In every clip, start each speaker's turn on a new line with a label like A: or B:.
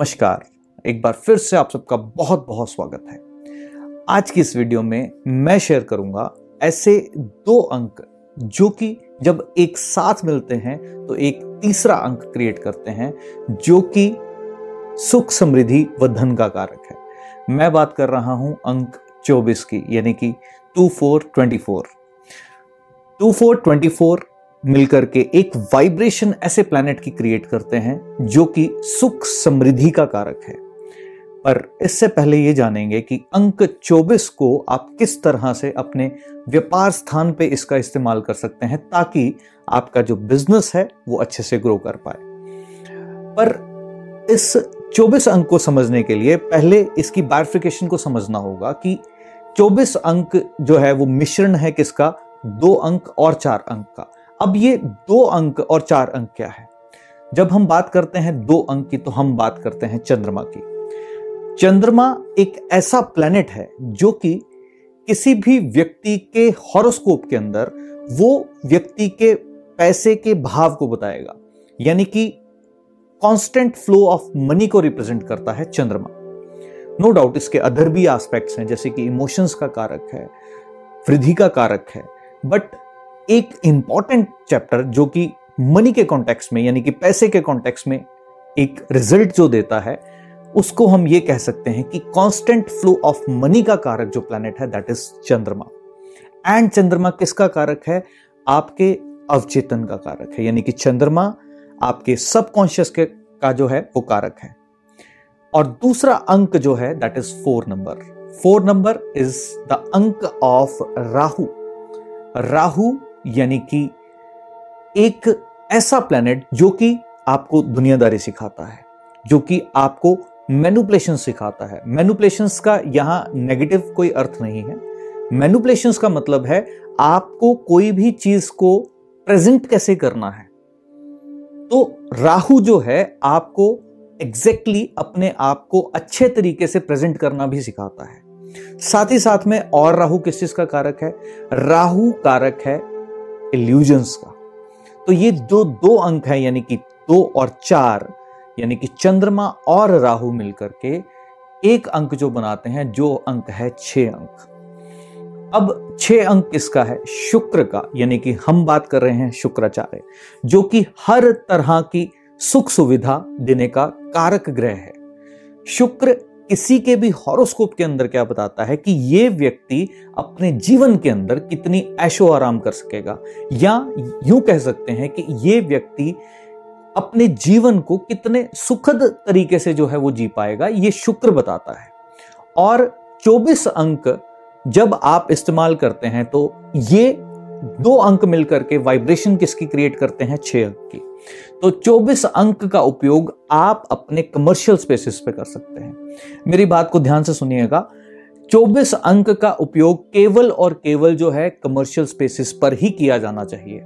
A: नमस्कार। एक बार फिर से आप सबका बहुत बहुत स्वागत है। आज की इस वीडियो में मैं शेयर करूँगा ऐसे दो अंक जो कि जब एक साथ मिलते हैं तो एक तीसरा अंक क्रिएट करते हैं, जो कि सुख समृद्धि व धन का कारक है। मैं बात कर रहा हूँ अंक 24 की, यानी कि 2424 2424 मिलकर के एक वाइब्रेशन ऐसे प्लैनेट की क्रिएट करते हैं जो कि सुख समृद्धि का कारक है। पर इससे पहले ये जानेंगे कि अंक 24 को आप किस तरह से अपने व्यापार स्थान पे इसका इस्तेमाल कर सकते हैं ताकि आपका जो बिज़नेस है वो अच्छे से ग्रो कर पाए। पर इस 24 अंक को समझने के लिए पहले इसकी बायोफिकेशन को समझना होगा कि 24 अंक जो है वो मिश्रण है किसका? दो अंक और चार अंक का। अब ये दो अंक और चार अंक क्या है? जब हम बात करते हैं दो अंक की तो हम बात करते हैं चंद्रमा की। चंद्रमा एक ऐसा प्लेनेट है जो कि किसी भी व्यक्ति के हॉरोस्कोप के अंदर वो व्यक्ति के पैसे के भाव को बताएगा। यानी कि कांस्टेंट फ्लो ऑफ़ मनी को रिप्रेजेंट करता है चंद्रमा। नो no डाउट इसके अदर भी एस्पेक्ट्स हैं, जैसे कि इमोशंस का कारक है, वृद्धि का कारक है बट एक इंपॉर्टेंट चैप्टर जो कि मनी के कॉन्टेक्स्ट में, यानी कि पैसे के कॉन्टेक्स्ट में एक रिज़ल्ट जो देता है, उसको हम ये कह सकते हैं कि कांस्टेंट फ्लो ऑफ़ मनी का कारक जो प्लैनेट है दैट इज़ चंद्रमा। एंड चंद्रमा किसका कारक है? आपके अवचेतन का कारक है। यानी कि चंद्रमा आपके सबकॉन्शियस के का जो है, वो कारक है। और दूसरा अंक जो है that is four number four number is the अंक ऑफ़ राहु राहु यानी कि एक ऐसा प्लेनेट जो कि आपको दुनियादारी सिखाता है, जो कि आपको मैनुपलेशन सिखाता है। मैनुपलेशन का यहाँ नेगेटिव कोई अर्थ नहीं है। मैनुपलेशन का मतलब है आपको कोई भी चीज़ को प्रेजेंट कैसे करना है। तो राहु जो है, आपको एग्जैक्टली exactly अपने आप को अच्छे तरीके से प्रेजेंट करना भी सिखाता है। साथ ही साथ में और राहु किस चीज़ का कारक है? राहु कारक है इल्यूजन्स का। तो ये जो दो अंक है, यानी कि दो और चार, यानी कि चंद्रमा और राहु मिलकर के, एक अंक जो बनाते हैं, जो अंक है छह अंक। अब छह अंक किसका है? शुक्र का, यानी कि हम बात कर रहे हैं शुक्राचार्य, जो कि हर तरह की सुख सुविधा देने का कारक ग्रह है। शुक्र किसी के भी हॉरोस्कोप के अंदर क्या बताता है कि ये व्यक्ति अपने जीवन के अंदर कितनी ऐशो आराम कर सकेगा? या यूँ कह सकते हैं कि ये व्यक्ति अपने जीवन को कितने सुखद तरीके से जो है वो जी पाएगा, ये शुक्र बताता है। और 24 अंक जब आप इस्तेमाल करते हैं तो ये दो अंक मिलकर के वाइब्रेशन किसकी क्रिएट करते हैं? छह अंक की। तो 24 अंक का उपयोग आप अपने कमर्शियल स्पेसिस पे कर सकते हैं। मेरी बात को ध्यान से सुनिएगा। 24 अंक का उपयोग केवल और केवल जो है कमर्शियल स्पेसिस पर ही किया जाना चाहिए।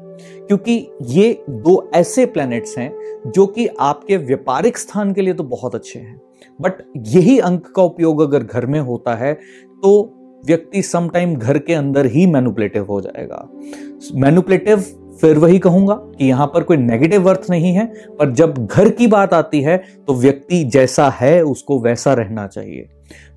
A: क्योंकि ये दो ऐसे प्लैनेट्स हैं जो कि आपके व्यापारिक स्थान के लिए तो बहुत अच्छे हैं। बट यही अंक का उपयोग अगर घर में होता है तो व्यक्ति समटाइम घर के अंदर ही मैनुपलेटिव हो जाएगा। मैनुपलेटिव फिर वही कहूँगा कि यहाँ पर कोई नेगेटिव अर्थ नहीं है, पर जब घर की बात आती है तो व्यक्ति जैसा है, उसको वैसा रहना चाहिए।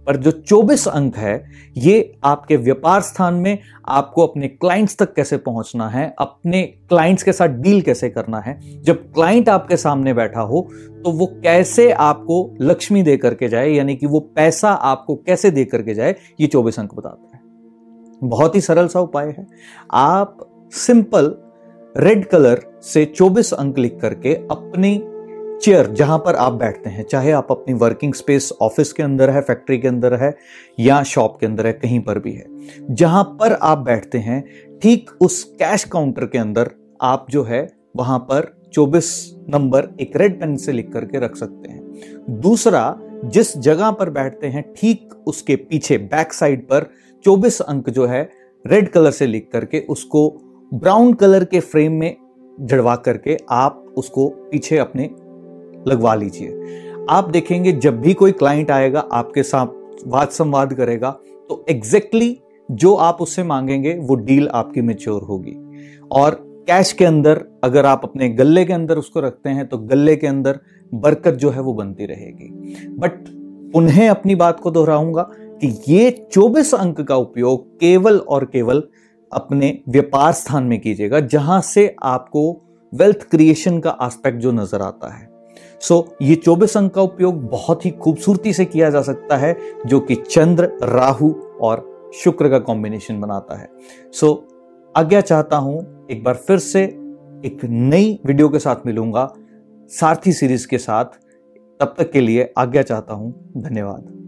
A: पर जो 24 अंक है, ये आपके व्यापार स्थान में आपको अपने क्लाइंट्स तक कैसे पहुँचना है, अपने क्लाइंट्स के साथ डील कैसे करना है, जब क्लाइंट आपके सामने बैठा हो तो वो कैसे आपको लक्ष्मी दे करके जाए, यानी कि वो पैसा आपको कैसे दे करके जाए, ये 24 अंक बताता है। बहुत ही सरल सा उपाय है। आप सिंपल रेड कलर से 24 अंक लिख करके अपनी चेयर जहाँ पर आप बैठते हैं, चाहे आप अपनी वर्किंग स्पेस ऑफ़िस के अंदर है फैक्ट्री के अंदर है, या शॉप के अंदर है, कहीं पर भी है। जहाँ पर आप बैठते हैं, ठीक उस कैश काउंटर के अंदर आप जो है, वहाँ पर 24 नंबर एक रेड पेन से लिख करके रख सकते हैं। दूसरा, जिस जगह पर बैठते हैं, ठीक उसके पीछे बैक साइड पर 24 अंक जो है रेड कलर से लिख करके उसको ब्राउन कलर के फ्रेम में जड़वा करके आप उसको पीछे अपने लगवा लीजिए। आप देखेंगे, जब भी कोई क्लाइंट आएगा, आपके साथ वाद संवाद करेगा तो एग्जैक्टली exactly जो आप उससे मांगेंगे, वो डील आपकी मेच्योर होगी। और कैश के अंदर, अगर आप अपने गल्ले के अंदर उसको रखते हैं तो गल्ले के अंदर बरकत जो है, वो बनती रहेगी। बट पुनः अपनी बात को दोहराऊँगा कि ये 24 अंक का उपयोग केवल और केवल अपने व्यापार स्थान में कीजिएगा, जहाँ से आपको वेल्थ क्रिएशन का एस्पेक्ट जो नज़र आता है। सो so, ये 24 अंक का उपयोग बहुत ही खूबसूरती से किया जा सकता है जो कि चंद्र राहु और शुक्र का कॉम्बिनेशन बनाता है। सो so, आज्ञा चाहता हूँ एक बार फिर से एक नई वीडियो के साथ मिलूँगा सारथी सीरीज़ के साथ। तब तक के लिए आज्ञा चाहता हूँ धन्यवाद।